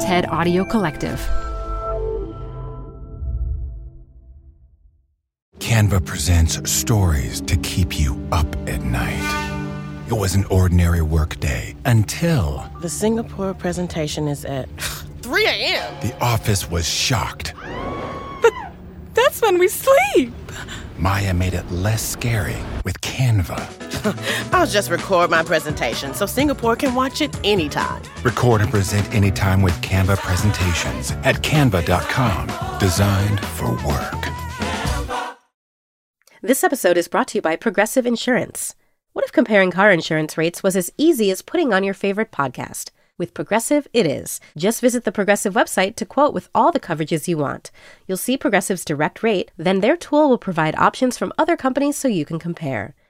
TED Audio Collective. Canva presents stories to keep you up at night. It was an ordinary workday until The Singapore presentation is at 3 a.m. the office was shocked. But That's when we sleep. Maya made it less scary with Canva. I'll just record my presentation so Singapore can watch it anytime. Record and present anytime with Canva presentations at canva.com. Designed for work. This episode is brought to you by Progressive Insurance. What if comparing car insurance rates was as easy as putting on your favorite podcast? With Progressive, it is. Just visit the Progressive website to quote with all the coverages you want. You'll see Progressive's direct rate, then their tool will provide options from other companies so you can compare.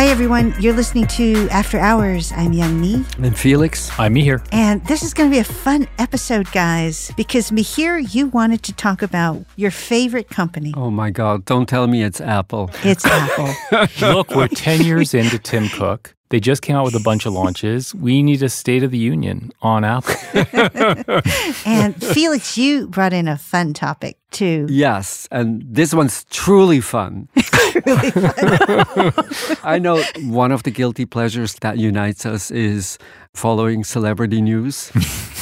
Hi, everyone. You're listening to After Hours. I'm Youngme. And Felix? I'm Mihir. And this is going to be a fun episode, guys, because Mihir, you wanted to talk about your favorite company. Oh my God, don't tell me it's Apple. It's Apple. Look, we're 10 years into Tim Cook. They just came out with a bunch of launches. We need a State of the Union on Apple. and Felix, you brought in a fun topic too. Yes, and this one's truly fun. Really fun. I know one of the guilty pleasures that unites us is following celebrity news.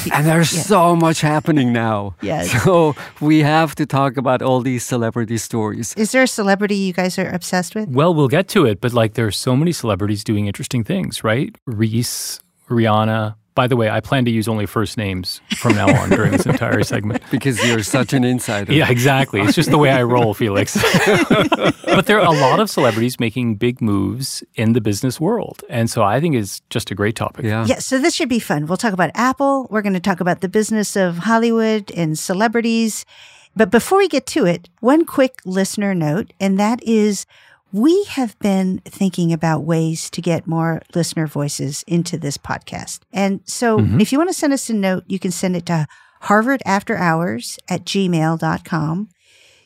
and there's Yeah. so much happening now. Yes. So we have to talk about all these celebrity stories. Is there a celebrity you guys are obsessed with? well, we'll get to it, but like there's so many celebrities doing interesting things, right? Reese, Rihanna. By the way, I plan to use only first names from now on during this entire segment. Because you're such an insider. Yeah, exactly. It's just the way I roll, Felix. but there are a lot of celebrities making big moves in the business world. And so I think it's just a great topic. Yeah. Yeah, so this should be fun. We'll talk about Apple. We're going to talk about the business of Hollywood and celebrities. But before we get to it, one quick listener note, and that is we have been thinking about ways to get more listener voices into this podcast. And so mm-hmm. if you want to send us a note, you can send it to harvardafterhours at gmail.com.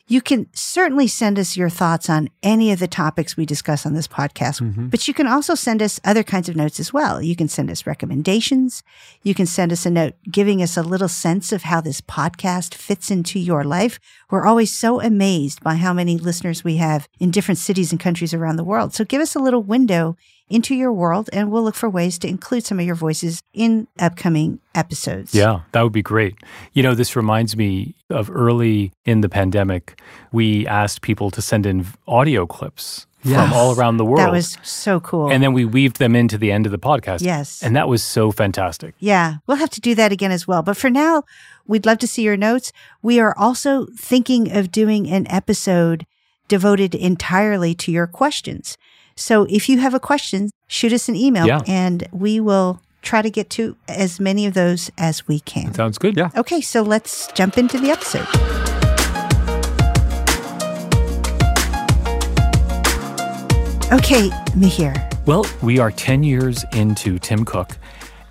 You can certainly send us your thoughts on any of the topics we discuss on this podcast, mm-hmm. but you can also send us other kinds of notes as well. You can send us recommendations. You can send us a note giving us a little sense of how this podcast fits into your life. We're always so amazed by how many listeners we have in different cities and countries around the world. So give us a little window into your world and we'll look for ways to include some of your voices in upcoming episodes. Yeah, that would be great. You know, this reminds me of early in the pandemic, we asked people to send in audio clips Yes. from all around the world. That was so cool. and then we weaved them into the end of the podcast. Yes. And that was so fantastic. Yeah, we'll have to do that again as well. But for now, we'd love to see your notes. We are also thinking of doing an episode devoted entirely to your questions. So if you have a question, shoot us an email Yeah. and we will try to get to as many of those as we can. Sounds good. Yeah. Okay, so let's jump into the episode. Okay, Mihir. Well, we are 10 years into Tim Cook,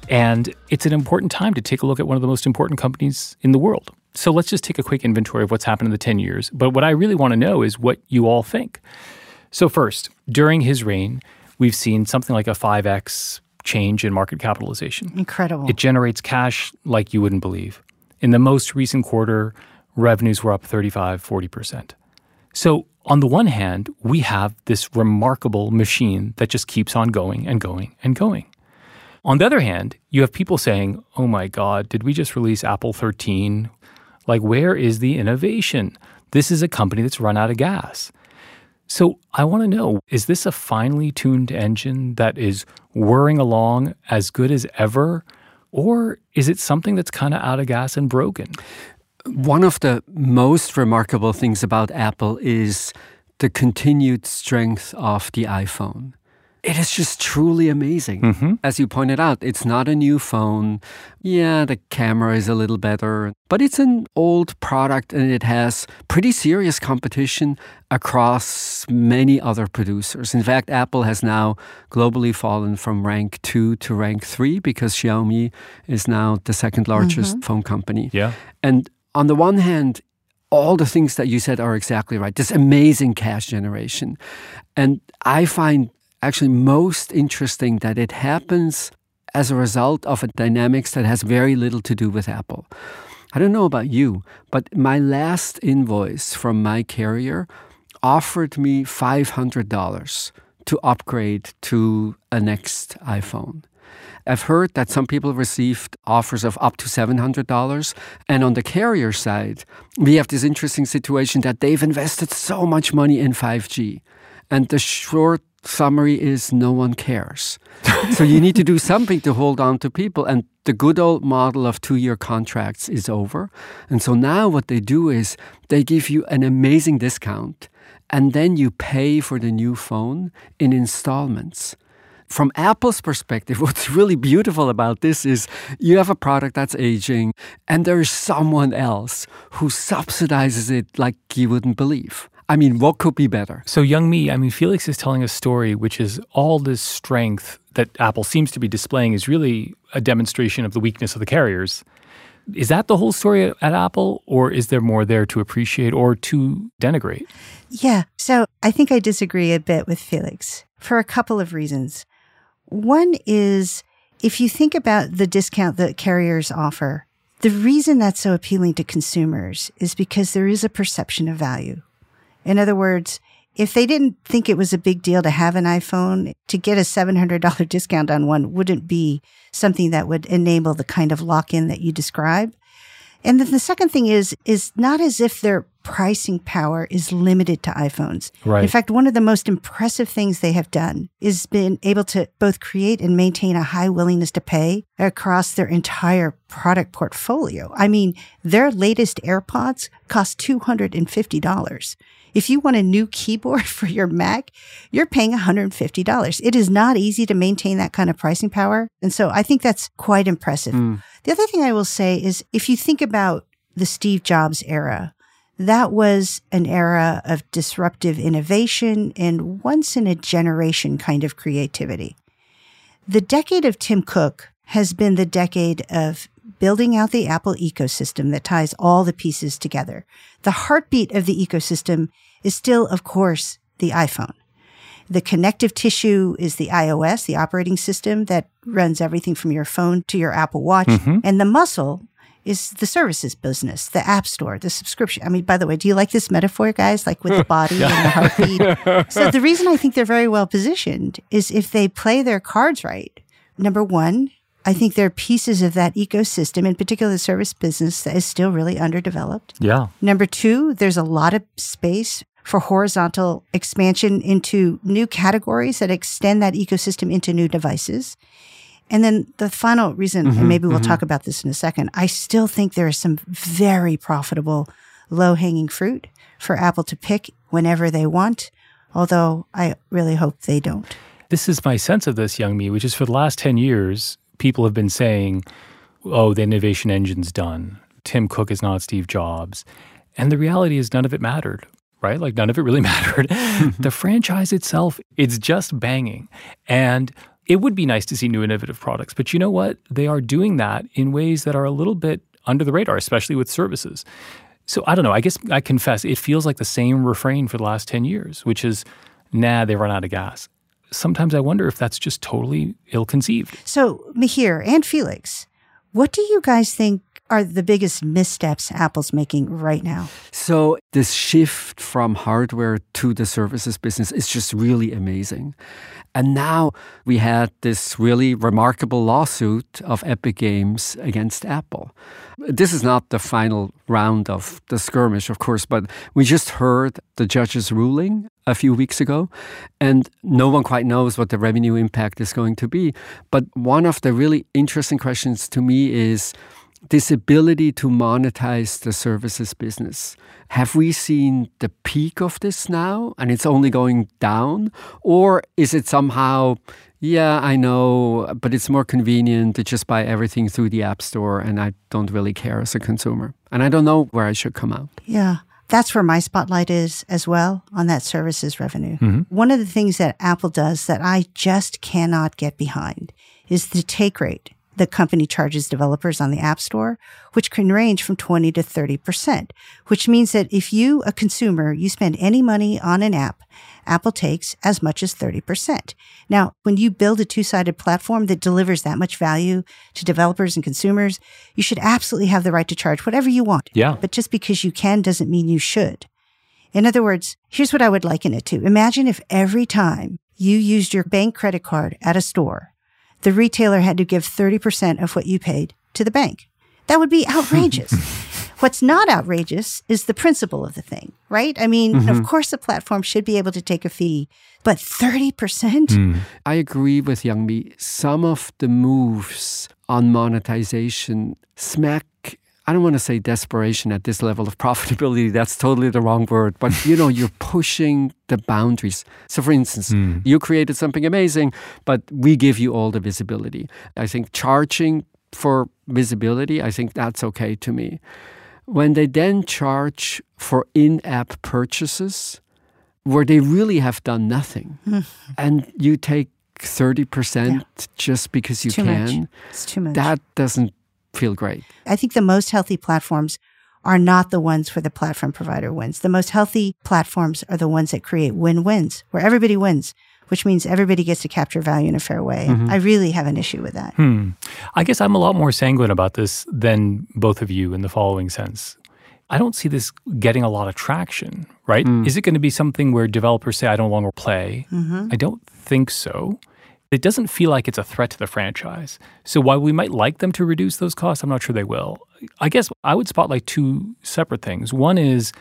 and it's an important time to take a look at one of the most important companies in the world. So let's just take a quick inventory of what's happened in the 10 years. But what I really want to know is what you all think. So, first, during his reign, we've seen something like a 5x change in market capitalization. Incredible. It generates cash like you wouldn't believe. In the most recent quarter, revenues were up 35, 40%. So, on the one hand, we have this remarkable machine that just keeps on going and going and going. On the other hand, you have people saying, oh my God, did we just release Apple 13? Like, where is the innovation? This is a company that's run out of gas. So I want to know is this a finely tuned engine that is whirring along as good as ever? Or is it something that's kind of out of gas and broken? One of the most remarkable things about Apple is the continued strength of the iPhone. It is just truly amazing. Mhm. As you pointed out, it's not a new phone. Yeah, the camera is a little better, but it's an old product and it has pretty serious competition across many other producers. In fact, Apple has now globally fallen from rank two to rank three because Xiaomi is now the second largest phone company. Yeah. And on the one hand, all the things that you said are exactly right. This amazing cash generation. And I find actually most interesting that it happens as a result of a dynamics that has very little to do with Apple. I don't know about you, but my last invoice from my carrier offered me $500 to upgrade to a next iPhone. I've heard that some people received offers of up to $700. And on the carrier side, we have this interesting situation that they've invested so much money in 5G. And the short summary is no one cares. so you need to do something to hold on to people. And the good old model of two year contracts is over. And so now what they do is they give you an amazing discount. And then you pay for the new phone in installments from Apple's perspective, what's really beautiful about this is you have a product that's aging and there's someone else who subsidizes it like you wouldn't believe. I mean, what could be better? So, Youngme, I mean, Felix is telling a story which is all this strength that Apple seems to be displaying is really a demonstration of the weakness of the carriers. Is that the whole story at, at Apple, or is there more there to appreciate or to denigrate? Yeah. So I think I disagree a bit with Felix for a couple of reasons. One is if you think about the discount that carriers offer, the reason that's so appealing to consumers is because there is a perception of value. In other words, if they didn't think it was a big deal to have an iPhone, to get a $700 discount on one wouldn't be something that would enable the kind of lock in that you describe. And then the second thing is, is not as if their pricing power is limited to iPhones. Right. In fact, one of the most impressive things they have done is been able to both create and maintain a high willingness to pay across their entire product portfolio. I mean, their latest AirPods cost $250. If you want a new keyboard for your Mac, you're paying $150. It is not easy to maintain that kind of pricing power. And so I think that's quite impressive. Hmm. The other thing I will say is if you think about the Steve Jobs era, that was an era of disruptive innovation and once in a generation kind of creativity. The decade of Tim Cook has been the decade of building out the Apple ecosystem that ties all the pieces together. The heartbeat of the ecosystem is still, of course, the iPhone. The connective tissue is the iOS, the operating system that runs everything from your phone to your Apple Watch. Mm-hmm. And the muscle is the services business, the app store, the subscription. I mean, by the way, do you like this metaphor, guys? Like with the body and the heartbeat? so the reason I think they're very well positioned is if they play their cards right. Number one, I think there are pieces of that ecosystem, in particular the service business, that is still really underdeveloped. Yeah. Number two, there's a lot of space for horizontal expansion into new categories that extend that ecosystem into new devices. And then the final reason, and mm-hmm, maybe we'll mm-hmm. talk about this in a second, I still think there is some very profitable low hanging fruit for Apple to pick whenever they want, although I really hope they don't. This is my sense of this, Youngme, which is for the last 10 years, people have been saying, oh, the innovation engine's done. Tim Cook is not Steve Jobs. And the reality is, none of it mattered, right? Like, none of it really mattered. the franchise itself, it's just banging. And it would be nice to see new innovative products. But you know what? They are doing that in ways that are a little bit under the radar, especially with services. So I don't know. I guess I confess it feels like the same refrain for the last 10 years, which is, nah, they run out of gas. Sometimes I wonder if that's just totally ill conceived. So, Mihir and Felix, what do you guys think are the biggest missteps Apple's making right now? So, this shift from hardware to the services business is just really amazing. And now we had this really remarkable lawsuit of Epic Games against Apple. This is not the final round of the skirmish, of course, but we just heard the judge's ruling a few weeks ago, and no one quite knows what the revenue impact is going to be. But one of the really interesting questions to me is this ability to monetize the services business. Have we seen the peak of this now and it's only going down? Or is it somehow, yeah, I know, but it's more convenient to just buy everything through the App Store and I don't really care as a consumer? And I don't know where I should come out. Yeah. That's where my spotlight is as well on that services revenue. Mm-hmm. One of the things that Apple does that I just cannot get behind is the take rate the company charges developers on the App Store, which can range from 20 to 30%, which means that if you, a consumer, you spend any money on an app, Apple takes as much as 30%. Now, when you build a two-sided platform that delivers that much value to developers and consumers, you should absolutely have the right to charge whatever you want. Yeah. But just because you can doesn't mean you should. In other words, here's what I would liken it to. Imagine if every time you used your bank credit card at a store, the retailer had to give 30% of what you paid to the bank. That would be outrageous. What's not outrageous is the principle of the thing, right? I mean, of mm-hmm. course, the platform should be able to take a fee, but 30%? Mm. I agree with Youngme. Some of the moves on monetization smack. I don't want to say desperation at this level of profitability. That's totally the wrong word. But you know, you're pushing the boundaries. So, for instance, hmm. you created something amazing, but we give you all the visibility. I think charging for visibility, I think that's okay to me. When they then charge for in app purchases, where they really have done nothing, hmm. and you take 30% just because you Too can, much. It's too much. that doesn't feel great. I think the most healthy platforms are not the ones where the platform provider wins. The most healthy platforms are the ones that create win-wins, where everybody wins, which means everybody gets to capture value in a fair way. Mm-hmm. I really have an issue with that. Hmm. I guess I'm a lot more sanguine about this than both of you in the following sense. I don't see this getting a lot of traction, right? Hmm. Is it going to be something where developers say, I no longer play? Mm-hmm. I don't think so. It doesn't feel like it's a threat to the franchise. So while we might like them to reduce those costs, I'm not sure they will. I guess I would spotlight two separate things. One is,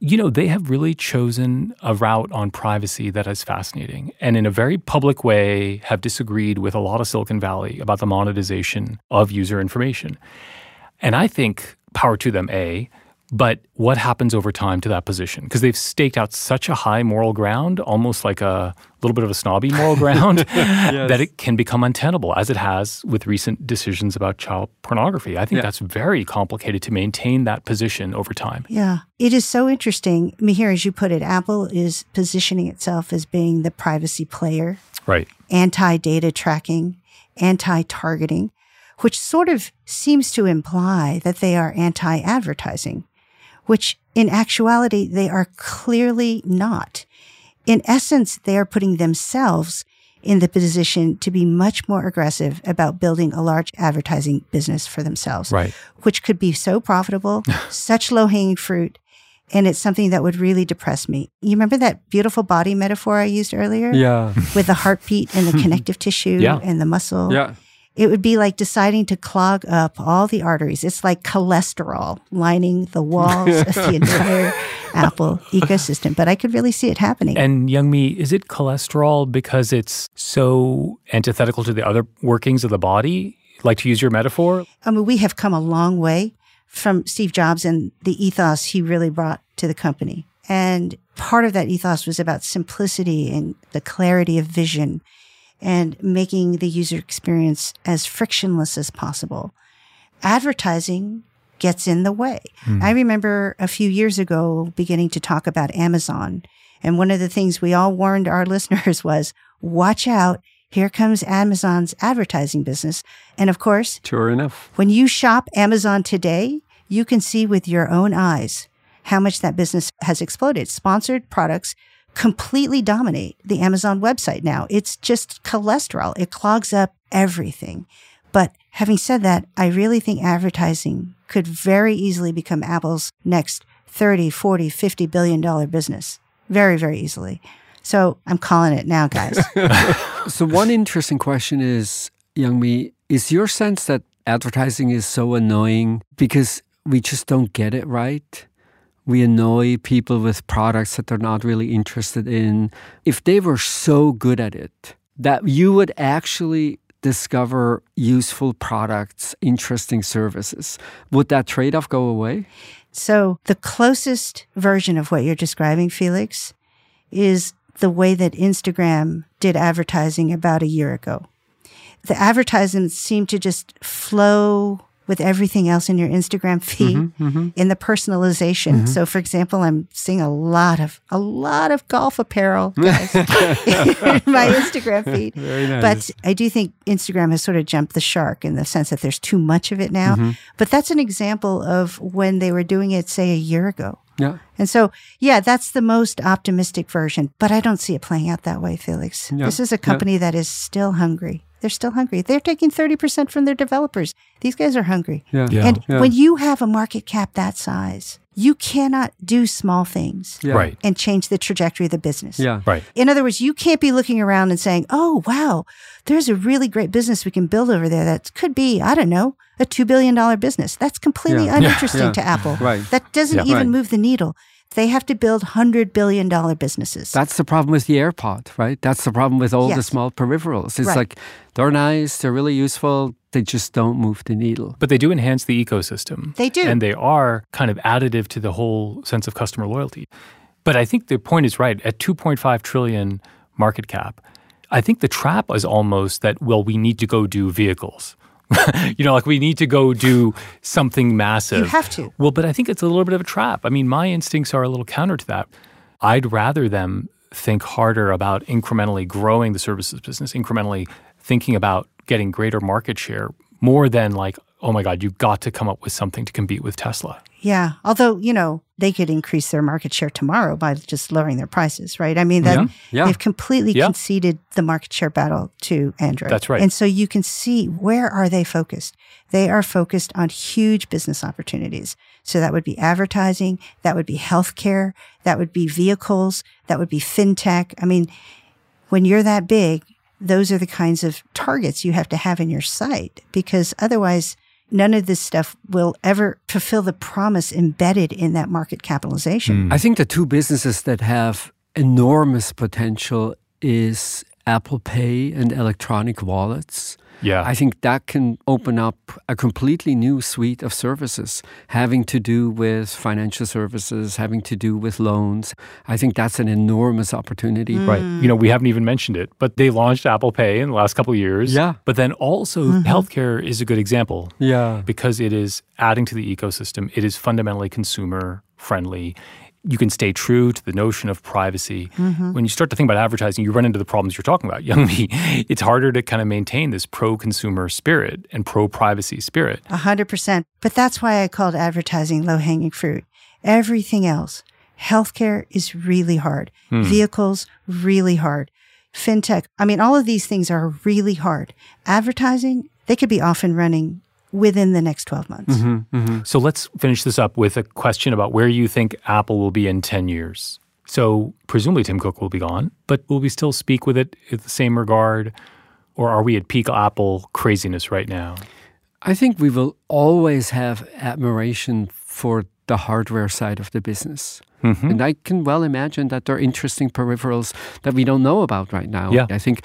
you know, they have really chosen a route on privacy that is fascinating and in a very public way have disagreed with a lot of Silicon Valley about the monetization of user information. And I think power to them, A, but what happens over time to that position? Because they've staked out such a high moral ground, almost like a little bit of a snobby moral ground, that it can become untenable, as it has with recent decisions about child pornography. I think Yeah. that's very complicated to maintain that position over time. Yeah. It is so interesting. Mihir, as you put it, Apple is positioning itself as being the privacy player, Right. anti data tracking, anti targeting, which sort of seems to imply that they are anti advertising, which in actuality, they are clearly not. In essence, they are putting themselves in the position to be much more aggressive about building a large advertising business for themselves Right. which could be so profitable, such low hanging fruit. And it's something that would really depress me. You remember that beautiful body metaphor I used earlier? Yeah. With the heartbeat and the connective tissue Yeah. and the muscle. Yeah. It would be like deciding to clog up all the arteries. It's like cholesterol lining the walls of the entire Apple ecosystem. But I could really see it happening. And Youngme, is it cholesterol because it's so antithetical to the other workings of the body? Like to use your metaphor? I mean, we have come a long way from Steve Jobs and the ethos he really brought to the company. And part of that ethos was about simplicity and the clarity of vision and making the user experience as frictionless as possible. Advertising gets in the way. Hmm. I remember a few years ago beginning to talk about Amazon. And one of the things we all warned our listeners was watch out. Here comes Amazon's advertising business. And of course, Sure enough. when you shop Amazon today, you can see with your own eyes how much that business has exploded. Sponsored products completely dominate the Amazon website now. It's just cholesterol. It clogs up everything. But having said that, I really think advertising could very easily become Apple's next 30, 40, 50 billion dollar business. Very, very easily. So I'm calling it now, guys. So one interesting question is, Young Youngme, is your sense that advertising is so annoying because we just don't get it right? We annoy people with products that they're not really interested in. If they were so good at it that you would actually discover useful products, interesting services. Would that trade off go away? So, the closest version of what you're describing, Felix, is the way that Instagram did advertising about a year ago. The advertisements seem to just flow with everything else in your Instagram feed Mm-hmm, in the personalization. So for example, I'm seeing a lot of a lot of golf apparel guys, in my Instagram feed. But I do think Instagram has sort of jumped the shark in the sense that there's too much of it now. Mm-hmm. But that's an example of when they were doing it say a year ago. Yeah. And so, yeah, that's the most optimistic version, but I don't see it playing out that way, Felix. Yeah, This is a yeah. company that is still hungry. They're still hungry. They're taking 30% from their developers. These guys are hungry. Yeah. Yeah. And yeah. when you have a market cap that size, you cannot do small things Yeah. Right. and change the trajectory of the business. Yeah. Right. In other words, you can't be looking around and saying, oh, wow, there's a really great business we can build over there that could be, I don't know, a $2 billion business. That's completely Yeah. uninteresting Yeah. to Apple. Right. That doesn't Yeah. even Right. move the needle. They have to build $100 billion businesses. That's the problem with the AirPod, right? That's the problem with all the small peripherals. It's Right. like they're nice, they're really useful, they just don't move the needle. But they do enhance the ecosystem. They do. And they are kind of additive to the whole sense of customer loyalty. But I think the point is right. At 2.5 trillion market cap, I think the trap is almost that, well, we need to go do vehicles. you know, like we need to go do something massive. You have to. Well, but I think it's a little bit of a trap. I mean, my instincts are a little counter to that. I'd rather them think harder about incrementally growing the services business, incrementally thinking about getting greater market share more than like, oh my God, you've got to come up with something to compete with Tesla. Yeah. Although, you know, they could increase their market share tomorrow by just lowering their prices, right? I mean, that Yeah. Yeah. they've completely Yeah. conceded the market share battle to Android. That's right. And so you can see where are they focused? They are focused on huge business opportunities. So that would be advertising, that would be healthcare, that would be vehicles, that would be fintech. I mean, when you're that big, those are the kinds of targets you have to have in your sight because otherwise none of this stuff will ever fulfill the promise embedded in that market capitalization. Hmm. I think the two businesses that have enormous potential is Apple Pay and electronic wallets. Yeah. I think that can open up a completely new suite of services having to do with financial services, having to do with loans. I think that's an enormous opportunity. Mm. Right. You know, we haven't even mentioned it, but they launched Apple Pay in the last couple of years. Yeah. But then also mm-hmm. healthcare is a good example. Yeah. Because it is adding to the ecosystem. It is fundamentally consumer friendly. You can stay true to the notion of privacy. Mm-hmm. When you start to think about advertising, you run into the problems you're talking about, Youngme. It's harder to kind of maintain this pro consumer spirit and pro privacy spirit. A hundred percent. But that's why I called advertising low hanging fruit. Everything else, healthcare is really hard. Hmm. Vehicles, really hard. Fintech, I mean, all of these things are really hard. Advertising, they could be off and running within the next 12 months. Mm-hmm, mm-hmm. So let's finish this up with a question about where you think Apple will be in 10 years. So presumably Tim Cook will be gone, but will we still speak with it in the same regard? Or are we at peak Apple craziness right now? I think we will always have admiration for the hardware side of the business. Mm-hmm. And I can well imagine that there are interesting peripherals that we don't know about right now. Yeah. I think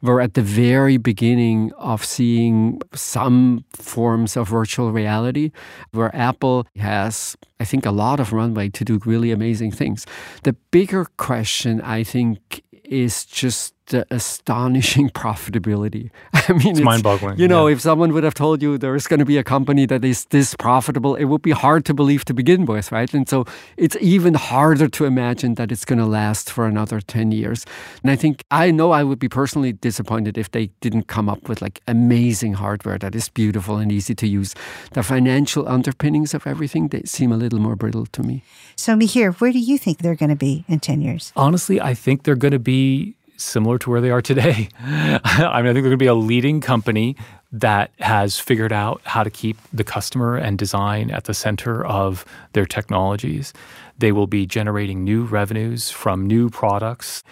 we're at the very beginning of seeing some forms of virtual reality where Apple has, I think, a lot of runway to do really amazing things. The bigger question, I think, is just the uh, astonishing profitability. I mean, it's, mind-boggling, You know, yeah. if someone would have told you there is going to be a company that is this profitable, it would be hard to believe to begin with, right? And so it's even harder to imagine that it's going to last for another 10 years. And I think, I know I would be personally disappointed if they didn't come up with like amazing hardware that is beautiful and easy to use. The financial underpinnings of everything, they seem a little more brittle to me. So, Mihir, where do you think they're going to be in 10 years? Honestly, I think they're going to be similar to where they are today. I mean, I think they're going to be a leading company that has figured out how to keep the customer and design at the center of their technologies. They will be generating new revenues from new products.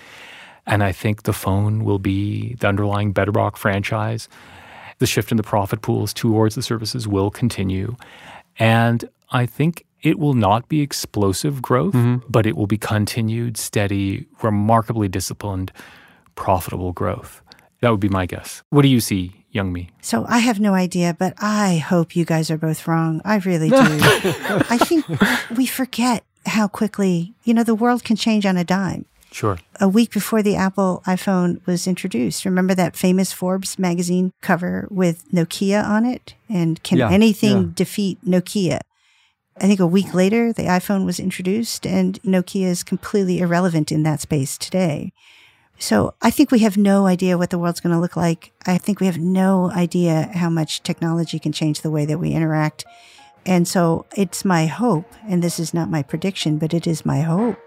And I think the phone will be the underlying bedrock franchise. The shift in the profit pools towards the services will continue. And I think it will not be explosive growth, mm-hmm. but it will be continued, steady, remarkably disciplined, profitable growth. That would be my guess. What do you see, Youngme? So I have no idea, but I hope you guys are both wrong. I really do. I think we forget how quickly, you know, the world can change on a dime. Sure. A week before the Apple iPhone was introduced, remember that famous Forbes magazine cover with Nokia on it? And can Yeah, anything yeah. defeat Nokia? I think a week later, the iPhone was introduced, and Nokia is completely irrelevant in that space today. So I think we have no idea what the world's going to look like. I think we have no idea how much technology can change the way that we interact. And so it's my hope, and this is not my prediction, but it is my hope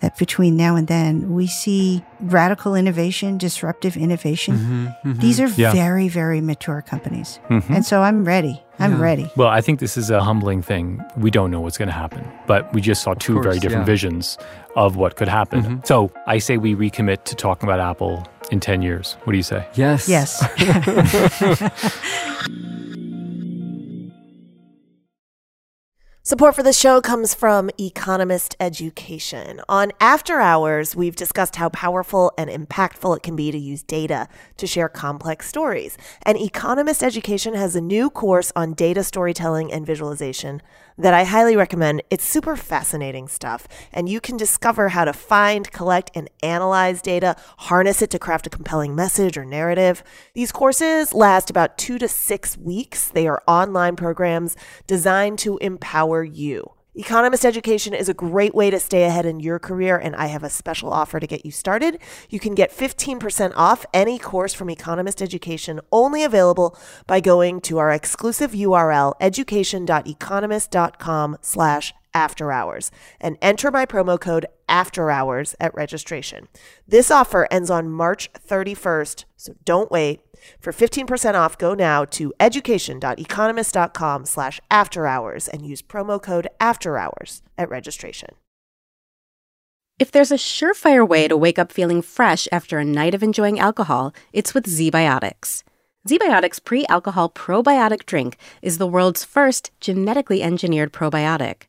that between now and then we see radical innovation, disruptive innovation. Mm-hmm, mm-hmm. These are Yeah. very, very mature companies. Mm-hmm. And so I'm ready. I'm ready. Well, I think this is a humbling thing. We don't know what's going to happen, but we just saw two course, very different yeah. visions of what could happen. Mm-hmm. So I say we recommit to talking about Apple in 10 years. What do you say? Yes. Yes. Support for the show comes from Economist Education. On After Hours, we've discussed how powerful and impactful it can be to use data to share complex stories. And Economist Education has a new course on data storytelling and visualization that I highly recommend. It's super fascinating stuff, and you can discover how to find, collect, and analyze data, harness it to craft a compelling message or narrative. These courses last about two to six weeks. They are online programs designed to you. Economist education is a great way to stay ahead in your career, and I have a special offer to get you started. You can get 15% off any course from Economist Education, only available by going to our exclusive URL, education.economist.com slash after hours and enter my promo code after hours at registration. This offer ends on March 31st, so don't wait. For 15% off, go now to education.economist.com slash after hours and use promo code after hours at registration. If there's a surefire way to wake up feeling fresh after a night of enjoying alcohol, it's with ZBiotics. ZBiotics pre alcohol probiotic drink is the world's first genetically engineered probiotic.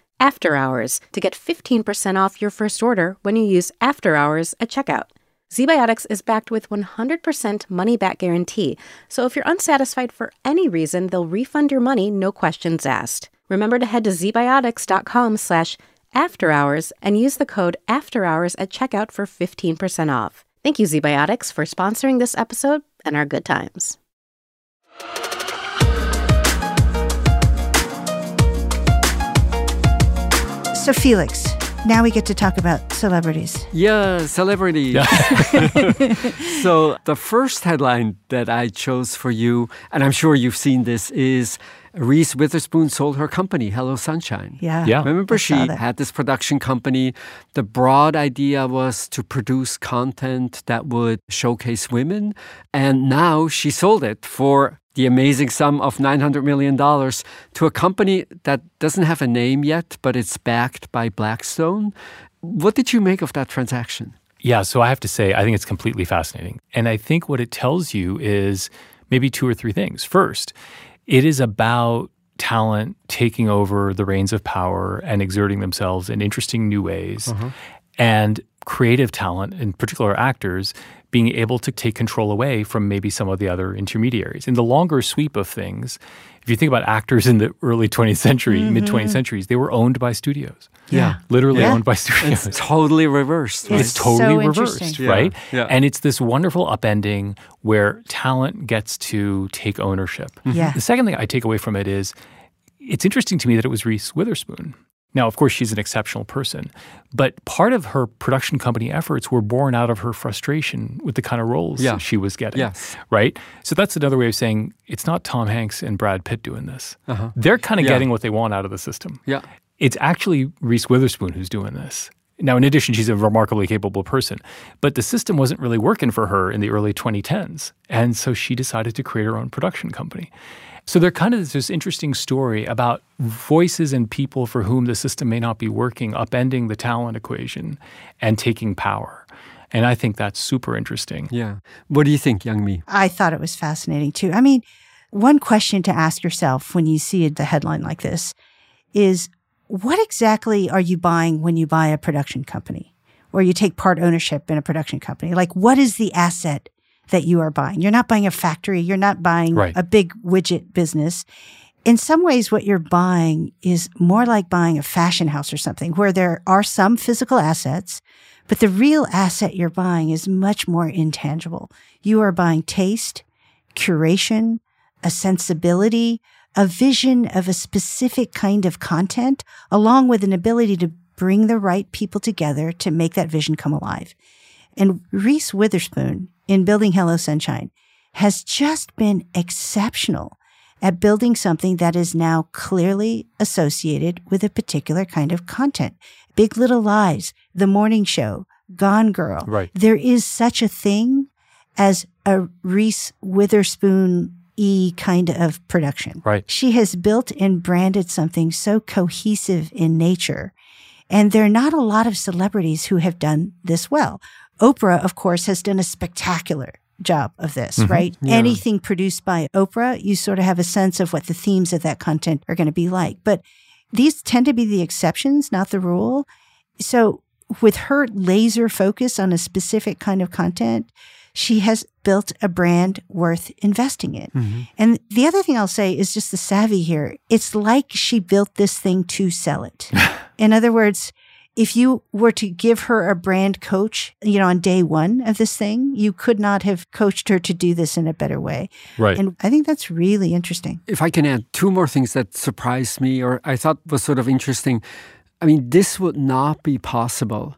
after hours to get 15% off your first order when you use after hours at checkout. ZBiotics is backed with 100% money back guarantee, so if you're unsatisfied for any reason, they'll refund your money, no questions asked. Remember to head to zbiotics.com slash after hours and use the code after hours at checkout for 15% off. Thank you, ZBiotics, for sponsoring this episode and our good times. So, Felix, now we get to talk about celebrities. Yeah, celebrity. so the first headline that I chose for you, and I'm sure you've seen this, is Reese Witherspoon sold her company, Hello Sunshine. Yeah. Yeah. Remember, I she that. had this production company. The broad idea was to produce content that would showcase women. And now she sold it for the amazing sum of $900 million to a company that doesn't have a name yet, but it's backed by Blackstone. What did you make of that transaction? Yeah, so I have to say, I think it's completely fascinating. And I think what it tells you is maybe two or three things. First, it is about talent taking over the reins of power and exerting themselves in interesting new ways. Uh-huh. And creative talent, in particular actors, being able to take control away from maybe some of the other intermediaries. In the longer sweep of things, if you think about actors in the early 20th century, mm-hmm. mid 20th centuries, they were owned by studios. Yeah. Literally Yeah. owned by studios. It's totally reversed. Right? It's totally so reversed, interesting. right? Yeah. And it's this wonderful upending where talent gets to take ownership. Mm-hmm. Yeah. The second thing I take away from it is it's interesting to me that it was Reese Witherspoon. Now, of course, she's an exceptional person, but part of her production company efforts were born out of her frustration with the kind of roles Yeah. she was getting. Yes. Right? So that's another way of saying it's not Tom Hanks and Brad Pitt doing this. Uh-huh. They're kind of Yeah. getting what they want out of the system. Yeah. It's actually Reese Witherspoon who's doing this. Now, in addition, she's a remarkably capable person, but the system wasn't really working for her in the early 2010s. And so she decided to create her own production company. So they're kind of this interesting story about voices and people for whom the system may not be working, upending the talent equation and taking power. And I think that's super interesting. Yeah. What do you think, Youngme? I thought it was fascinating too. I mean, one question to ask yourself when you see the headline like this is what exactly are you buying when you buy a production company or you take part ownership in a production company? Like, what is the asset that you are buying? You're not buying a factory. You're not buying Right. a big widget business. In some ways, what you're buying is more like buying a fashion house or something where there are some physical assets, but the real asset you're buying is much more intangible. You are buying taste, curation, a sensibility, a vision of a specific kind of content, along with an ability to bring the right people together to make that vision come alive. And Reese Witherspoon in Building Hello Sunshine has just been exceptional at building something that is now clearly associated with a particular kind of content. Big Little Lies, The Morning Show, Gone Girl. Right. There is such a thing as a Reese Witherspoon e kind of production. Right. She has built and branded something so cohesive in nature. And there are not a lot of celebrities who have done this well. Oprah, of course, has done a spectacular job of this, mm-hmm. right? Anything produced by Oprah, you sort of have a sense of what the themes of that content are going to be like. But these tend to be the exceptions, not the rule. So with her laser focus on a specific kind of content, she has built a brand worth investing in. Mm-hmm. And the other thing I'll say is just the savvy here. It's like she built this thing to sell it. in other words, if you were to give her a brand coach, you know, on day one of this thing, you could not have coached her to do this in a better way. Right. And I think that's really interesting. If I can add two more things that surprised me or I thought was sort of interesting. I mean, this would not be possible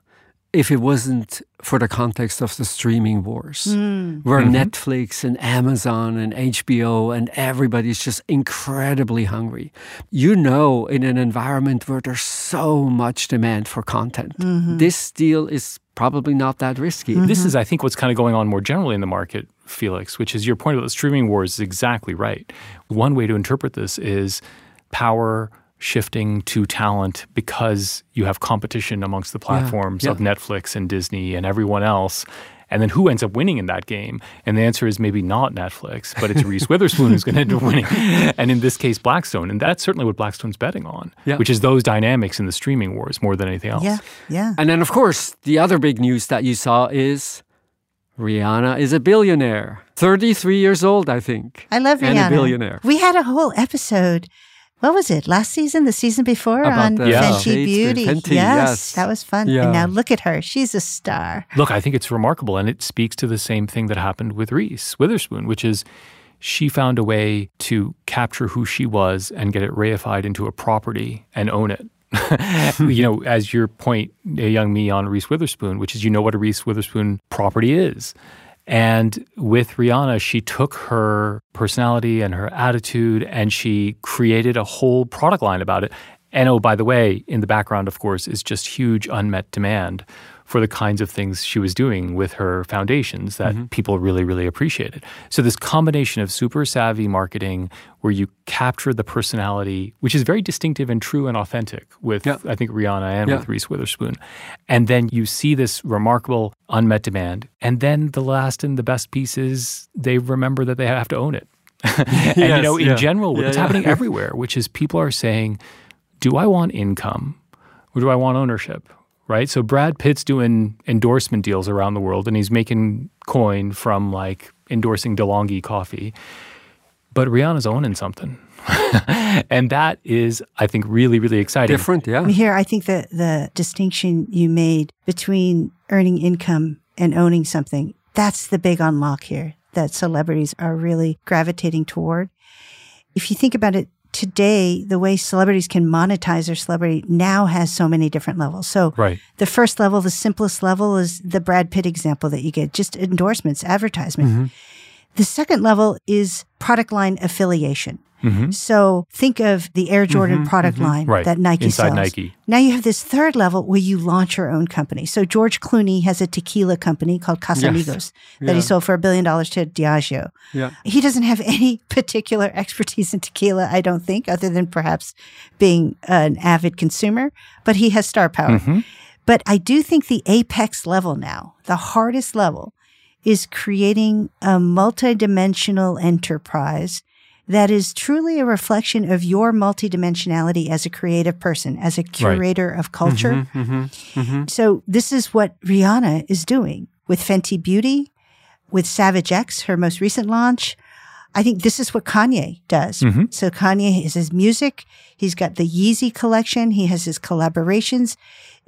if it wasn't for the context of the streaming wars, hmm. where mm-hmm. Netflix and Amazon and HBO and everybody's just incredibly hungry. You know, in an environment where there's so much demand for content, mm-hmm. this deal is probably not that risky. This mm-hmm. is, I think, what's kind of going on more generally in the market, Felix, which is your point about the streaming wars is exactly right. One way to interpret this is power shifting to talent because you have competition amongst the platforms yeah. of Netflix and Disney and everyone else. And then who ends up winning in that game? And the answer is maybe not Netflix, but it's Reese Witherspoon who's going to end up winning. And in this case, Blackstone. And that's certainly what Blackstone's betting on, Yeah. which is those dynamics in the streaming wars more than anything else. Yeah. Yeah. And then, of course, the other big news that you saw is Rihanna is a billionaire. 33 years old, I think. I love And Rihanna. a billionaire. We had a whole episode. What was it? Last season, the season before About on the Yeah. Fenty shades Beauty. Fenty, yes, yes. that was fun. Yeah. And now look at her. She's a star. Look, I think it's remarkable, and it speaks to the same thing that happened with Reese Witherspoon, which is she found a way to capture who she was and get it reified into a property and own it. you know, as your point, a Youngme on Reese Witherspoon, which is you know what a Reese Witherspoon property is. And with Rihanna, she took her personality and her attitude and she created a whole product line about it. And oh, by the way, in the background, of course, is just huge unmet demand for the kinds of things she was doing with her foundations that mm-hmm. people really, really appreciated. So, this combination of super savvy marketing where you capture the personality, which is very distinctive and true and authentic with, Yeah. I think, Rihanna and Yeah. with Reese Witherspoon. And then you see this remarkable unmet demand. And then the last and the best piece is they remember that they have to own it. and you know, in yeah. general, it's happening everywhere, which is people are saying, do I want income or do I want ownership? Right. So Brad Pitt's doing endorsement deals around the world and he's making coin from like endorsing DeLonghi coffee. But Rihanna's owning something. and that is, I think, really, really exciting. Different, yeah. Here, I think that the distinction you made between earning income and owning something, that's the big unlock here that celebrities are really gravitating toward. If you think about it, today, the way celebrities can monetize their celebrity now has so many different levels. So Right. the first level, the simplest level is the Brad Pitt example that you get, just endorsements, advertisement. Mm-hmm. The second level is product line affiliation. Mm-hmm. So think of the Air Jordan mm-hmm, product mm-hmm. line Right. that Nike Inside sells. Nike. Now you have this third level where you launch your own company. So George Clooney has a tequila company called Casamigos that Yeah. he sold for a billion dollars to Diageo. Yeah. He doesn't have any particular expertise in tequila, I don't think, other than perhaps being an avid consumer, but he has star power. But I do think the apex level now, the hardest level, is creating a multidimensional enterprise that is truly a reflection of your multidimensionality as a creative person, as a curator of culture. Mm-hmm, mm-hmm, mm-hmm. So this is what Rihanna is doing with Fenty Beauty, with Savage X, her most recent launch. I think this is what Kanye does. So Kanye is his music. He's got the Yeezy collection. He has his collaborations.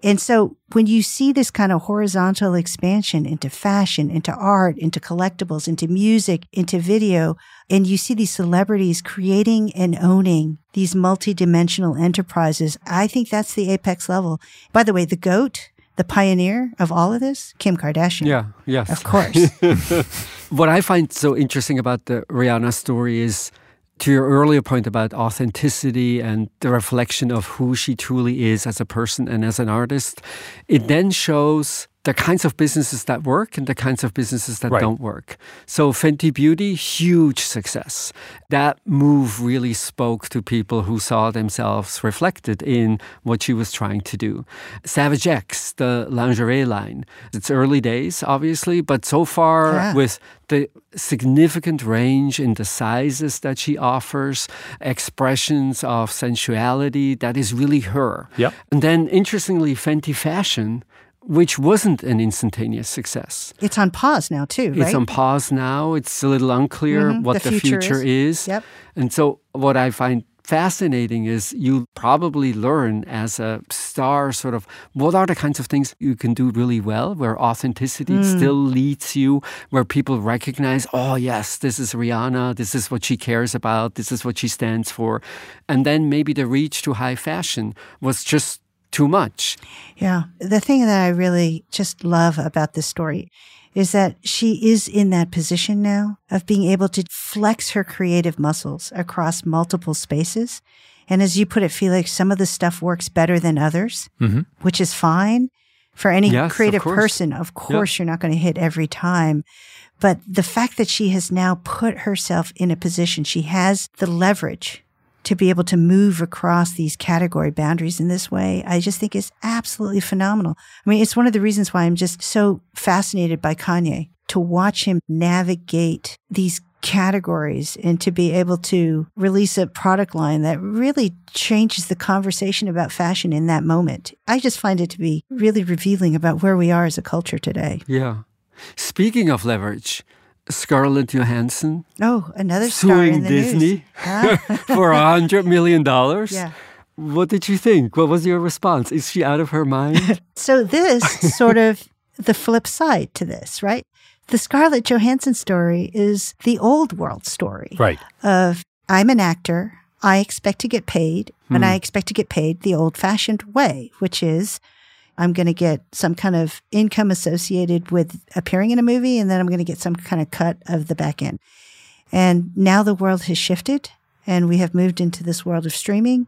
And so when you see this kind of horizontal expansion into fashion, into art, into collectibles, into music, into video, and you see these celebrities creating and owning these multidimensional enterprises, I think that's the apex level. By the way, the GOAT, the pioneer of all of this, Kim Kardashian. Yeah, yes. Of course. What I find so interesting about the Rihanna story is to your earlier point about authenticity and the reflection of who she truly is as a person and as an artist, it then shows the kinds of businesses that work and the kinds of businesses that Right. don't work. So Fenty Beauty, huge success. That move really spoke to people who saw themselves reflected in what she was trying to do. Savage X, the lingerie line, it's early days, obviously, but so far Yeah. with the significant range in the sizes that she offers, expressions of sensuality, that is really her. Yep. And then interestingly, Fenty Fashion, which wasn't an instantaneous success. it's on pause now, too, right? It's on pause now. It's a little unclear Mhm, what the the, future future, is. Yep. And so, what I find fascinating is you probably learn as a star sort of what are the kinds of things you can do really well, where authenticity Mm. still leads you, where people recognize, oh, yes, this is Rihanna, this is what she cares about, this is what she stands for. And then maybe the reach to high fashion was just too much. Yeah. The thing that I really just love about this story is that she is in that position now of being able to flex her creative muscles across multiple spaces. And as you put it, Felix, some of the stuff works better than others, mm-hmm. which is fine for any Yes, creative course. person. Of course, you're not going to hit every time. But the fact that she has now put herself in a position, she has the leverage to be able to move across these category boundaries in this way, I just think is absolutely phenomenal. I mean, it's one of the reasons why I'm just so fascinated by Kanye to watch him navigate these categories and to be able to release a product line that really changes the conversation about fashion in that moment. I just find it to be really revealing about where we are as a culture today. Yeah. Speaking of leverage, Scarlett Johansson Oh, another star suing Disney. Huh? for a hundred million dollars. Yeah. What did you think? What was your response? Is she out of her mind? So this sort of the flip side to this, right? The Scarlett Johansson story is the old world story Right. of I'm an actor, I expect to get paid, and hmm. I expect to get paid the old fashioned way, which is I'm going to get some kind of income associated with appearing in a movie, and then I'm going to get some kind of cut of the back end. And now the world has shifted, and we have moved into this world of streaming.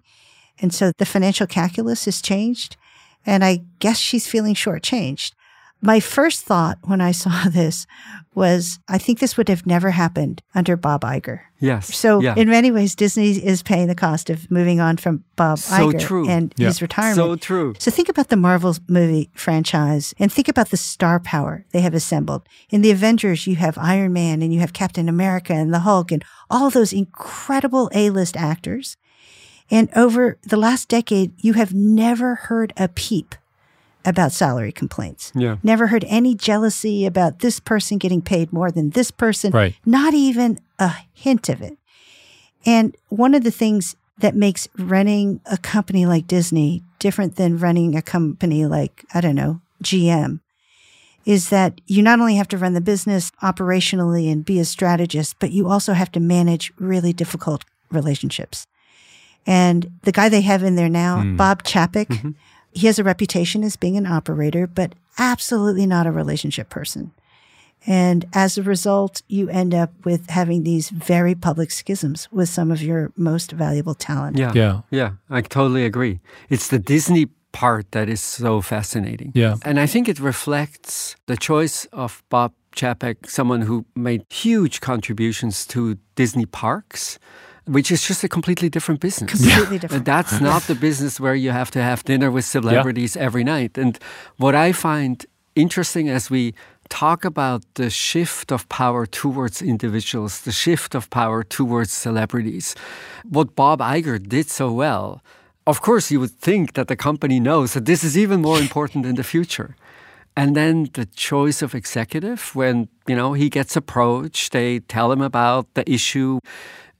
And so the financial calculus has changed. And I guess she's feeling shortchanged. My first thought when I saw this was I think this would have never happened under Bob Iger. yes. So yeah. in many ways, Disney is paying the cost of moving on from Bob So Iger true. and Yeah. his retirement. so true. So think about the Marvel movie franchise and think about the star power they have assembled. In the Avengers, you have Iron Man and you have Captain America and the Hulk and all those incredible A-list actors. And over the last decade, you have never heard a peep about salary complaints. Yeah. Never heard any jealousy about this person getting paid more than this person. Right. Not even a hint of it. And one of the things that makes running a company like Disney different than running a company like, I don't know, GM is that you not only have to run the business operationally and be a strategist, but you also have to manage really difficult relationships. And the guy they have in there now, hmm. Bob Chapek, mm-hmm. He has a reputation as being an operator, but absolutely not a relationship person. And as a result, you end up with having these very public schisms with some of your most valuable talent. Yeah. Yeah. Yeah. I totally agree. It's the Disney part that is so fascinating. Yeah. And I think it reflects the choice of Bob Chapek, someone who made huge contributions to Disney parks. Which is just a completely different business. Completely And different. that's not the business where you have to have dinner with celebrities every night. And what I find interesting as we talk about the shift of power towards individuals, the shift of power towards celebrities, what Bob Iger did so well, of course, you would think that the company knows that this is even more important in the future. And then the choice of executive, when you know he gets approached, they tell him about the issue,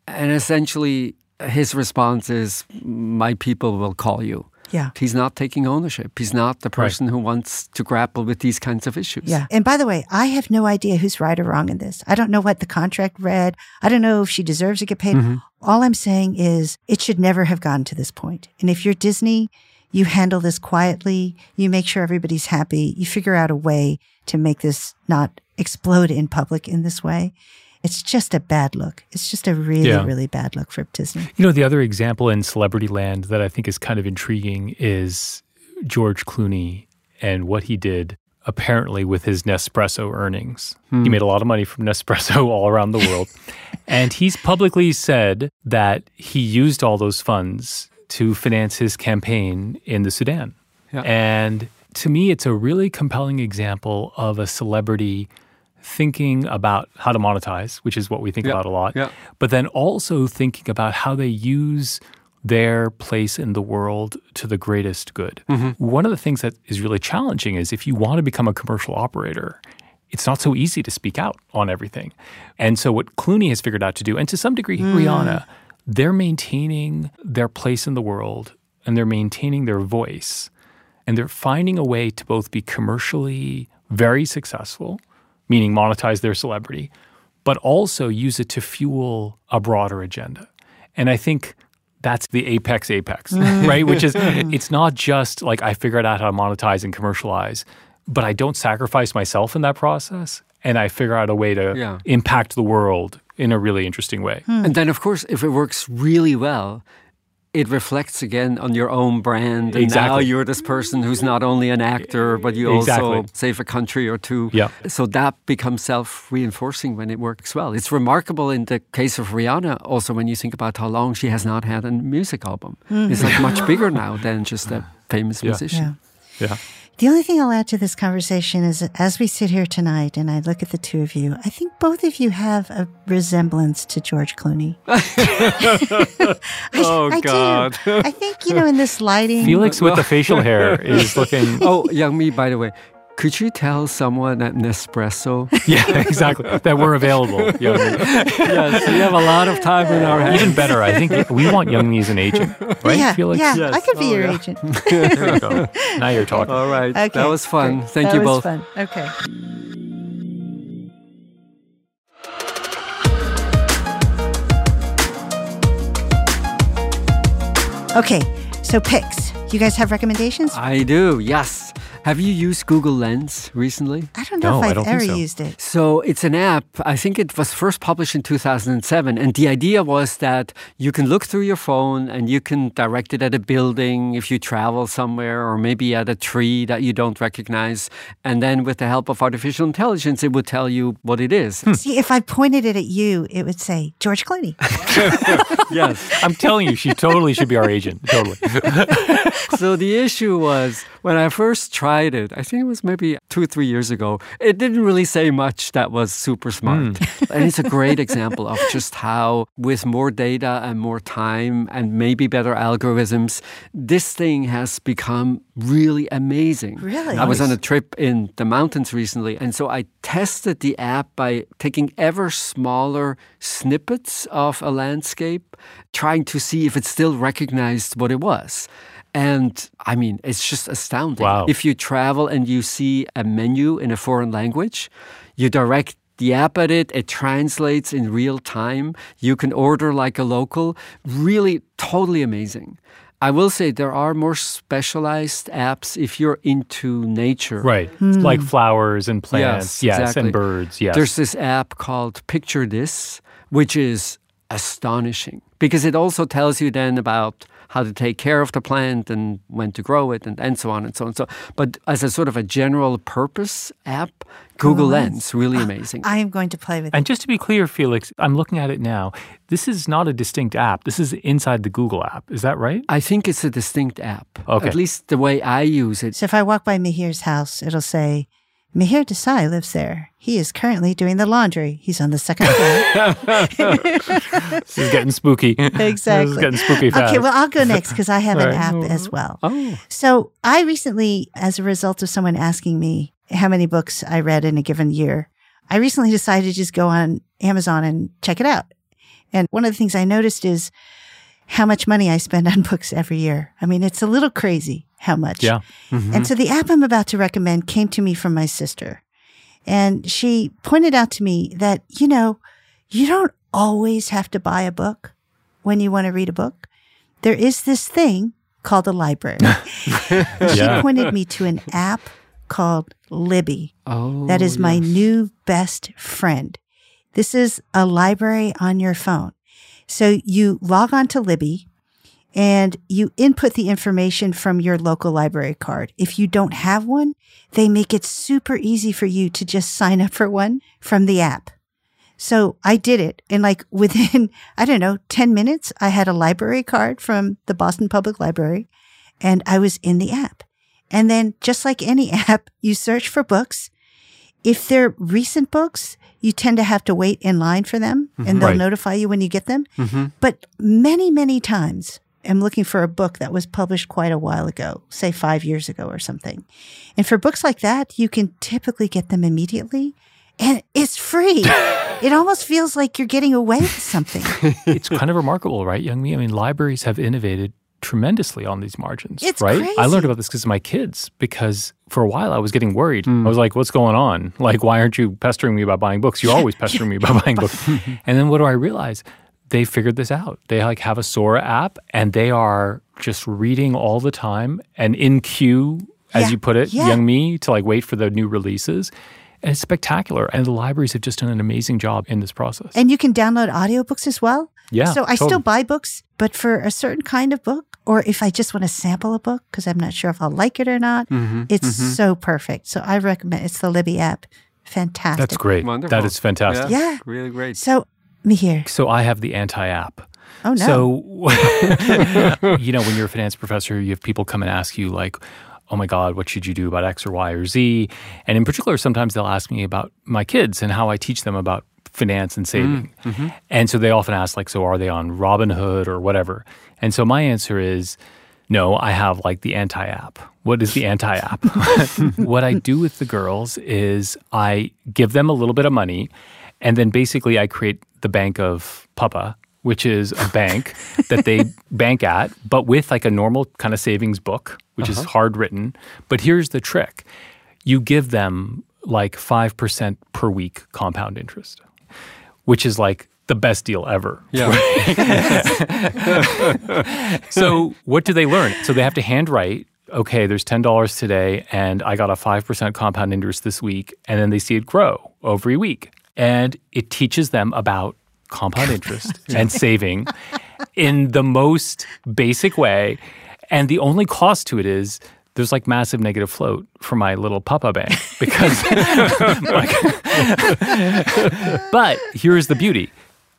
and essentially his response is, "My people will call you." Yeah. He's not taking ownership. He's not the person who wants to grapple with these kinds of issues. Yeah. And by the way, I have no idea who's right or wrong in this. I don't know what the contract read. I don't know if she deserves to get paid. Mm-hmm. All I'm saying is it should never have gotten to this point. And if you're Disney, you handle this quietly. You make sure everybody's happy. You figure out a way to make this not explode in public in this way. It's just a bad look. It's just a really, Yeah. really bad look for Disney. You know, the other example in celebrity land that I think is kind of intriguing is George Clooney and what he did apparently with his Nespresso earnings. He hmm. made a lot of money from Nespresso all around the world. and he's publicly said that he used all those funds to finance his campaign in the Sudan. Yeah. And to me, it's a really compelling example of a celebrity thinking about how to monetize, which is what we think Yeah. about a lot, Yeah. but then also thinking about how they use their place in the world to the greatest good. Mm-hmm. One of the things that is really challenging is if you want to become a commercial operator, it's not so easy to speak out on everything. And so, what Clooney has figured out to do, and to some degree, mm. Rihanna, they're maintaining their place in the world and they're maintaining their voice and they're finding a way to both be commercially very successful, meaning monetize their celebrity, but also use it to fuel a broader agenda. And I think that's the apex apex, mm. right? Which is mm. it's not just like I figured out how to monetize and commercialize, but I don't sacrifice myself in that process and I figure out a way to Yeah. impact the world in a really interesting way. Hmm. And then, of course, if it works really well, it reflects again on your own brand. And now you're this person who's not only an actor, but you Exactly. also save a country or two. Yeah. So that becomes self reinforcing when it works well. It's remarkable in the case of Rihanna, also, when you think about how long she has not had a music album. Hmm. It's like much bigger now than just a famous Yeah. musician. Yeah. Yeah. The only thing I'll add to this conversation is that as we sit here tonight and I look at the two of you, I think both of you have a resemblance to George Clooney. I, Oh, I God. do. I think, you know, in this lighting. Felix with the facial hair is looking. Oh, Youngme, by the way, could you tell someone at Nespresso? Yeah, exactly. That we're available. Youngme. yes, we have a lot of time in our hands. Even better, I think we want Youngme as an agent, right? yeah, Felix? yeah, Yes. I could be Oh, your yeah. agent. There you go. Now you're talking. All right. Okay, that was fun. great. Thank That you was both. Fun. Okay. Okay, so picks. You guys have recommendations? I do, yes. Have you used Google Lens recently? I don't know No, if I I've ever so. used it. So it's an app. I think it was first published in 2007. And the idea was that you can look through your phone and you can direct it at a building if you travel somewhere or maybe at a tree that you don't recognize. And then with the help of artificial intelligence, it would tell you what it is. See, if I pointed it at you, it would say George Clooney. yes. I'm telling you, she totally should be our agent. Totally. so the issue was when I first tried it, I think it was maybe two or three years ago, it didn't really say much that was super smart. Hmm. and it's a great example of just how, with more data and more time and maybe better algorithms, this thing has become really amazing. Really? I was on a trip in the mountains recently, and so I tested the app by taking ever smaller snippets of a landscape, trying to see if it still recognized what it was. And I mean, it's just astounding. Wow. If you travel and you see a menu in a foreign language, you direct the app at it, it translates in real time. You can order like a local. Really, totally amazing. I will say there are more specialized apps if you're into nature. Right. Hmm. Like flowers and plants. Yes, Yes, exactly. and birds. Yes. There's this app called Picture This, which is astonishing because it also tells you then about how to take care of the plant and when to grow it and, and so on and so on. So, but as a sort of a general purpose app, Google Lens, really uh, amazing. I am going to play with it. and it. just to be clear, Felix, I'm looking at it now. This is not a distinct app. This is inside the Google app. Is that right? I think it's a distinct app. Okay. At least the way I use it. So if I walk by Mihir's house, it'll say, Mihir Desai lives there. He is currently doing the laundry. He's on the second floor. This is getting spooky. This exactly. is getting spooky fast. Okay, well, I'll go next because I have an right. app as well. Oh, So I recently, as a result of someone asking me how many books I read in a given year, I recently decided to just go on Amazon and check it out. And one of the things I noticed is how much money I spend on books every year. I mean, it's a little crazy how much. Yeah. Mm-hmm. And so the app I'm about to recommend came to me from my sister. And she pointed out to me that, you know, you don't always have to buy a book when you want to read a book. There is this thing called a library. she Yeah. pointed me to an app called Libby. oh. That is oh, my yes. new best friend. This is a library on your phone. So you log on to Libby and you input the information from your local library card. If you don't have one, they make it super easy for you to just sign up for one from the app. So I did it. And like within, I don't know, 10 minutes, I had a library card from the Boston Public Library and I was in the app. And then just like any app, you search for books. If they're recent books, you tend to have to wait in line for them and mm-hmm. they'll Right. notify you when you get them. Mm-hmm. But many, many times I'm looking for a book that was published quite a while ago, say five years ago or something. And for books like that, you can typically get them immediately and it's free. it almost feels like you're getting away with something. it's kind of remarkable, right, Youngme? I mean, libraries have innovated tremendously on these margins, It's right? I learned about this because of my kids, because for a while I was getting worried. I hmm. was like, what's going on? Like, why aren't you pestering me about buying books? You're always pestering me about buying books. and then what do I realize? They figured this out. They like have a Sora app and they are just reading all the time and in queue, as Yeah. you put it, Yeah. Youngme, to like wait for the new releases. And it's spectacular. And the libraries have just done an amazing job in this process. And you can download audiobooks as well. Yeah, So I still buy books, but for a certain kind of book, or if I just want to sample a book because I'm not sure if I'll like it or not, Mm-hmm, it's so perfect. So I recommend it's the Libby app. Fantastic. That's great. Wonderful. That is fantastic. Yeah. Really great. So Mihir. So I have the anti app. Oh no. So, you know, when you're a finance professor, you have people come and ask you, like, oh my God, what should you do about X or Y or Z? And in particular, sometimes they'll ask me about my kids and how I teach them about finance and mm, saving. Mm-hmm. And so they often ask, like, so are they on Robinhood or whatever? And so my answer is, no, I have like the anti app. What is the anti app? what I do with the girls is I give them a little bit of money, and then basically I create the bank of Papa, which is a bank that they bank at, but with like a normal kind of savings book, which is uh-huh. hard written. But here's the trick you give them like 5% per week compound interest, which is like the best deal ever. yeah. So what do they learn? So they have to handwrite. Okay, there's ten dollars today, and I got a five percent compound interest this week, and then they see it grow every week, and it teaches them about compound interest and saving in the most basic way. And the only cost to it is there's like massive negative float for my little Papa bank because. but here's the beauty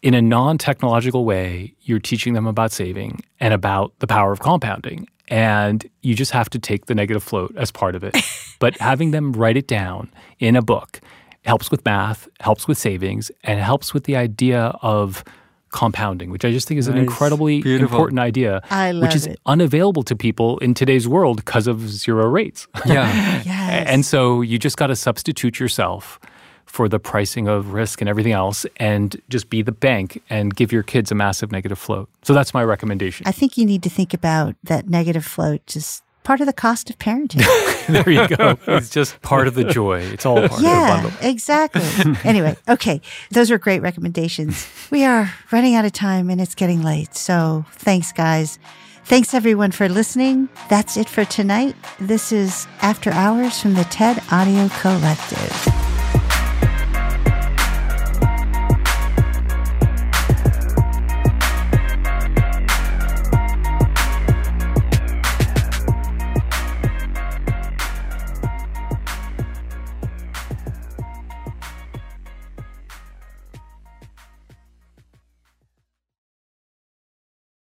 in a non technological way, you're teaching them about saving and about the power of compounding. And you just have to take the negative float as part of it. but having them write it down in a book helps with math, helps with savings, and helps with the idea of compounding, which I just think is an incredibly Beautiful. important idea, I which is it. unavailable to people in today's world because of zero rates. Yeah. yes. And so you just got to substitute yourself for the pricing of risk and everything else and just be the bank and give your kids a massive negative float. So that's my recommendation. I think you need to think about that negative float just part of the cost of parenting. there you go. It's just part of the joy. It's all part of the yeah, bundle. exactly. anyway, okay. Those are great recommendations. We are running out of time and it's getting late. So thanks, guys. Thanks everyone for listening. That's it for tonight. This is After Hours from the TED Audio Collective.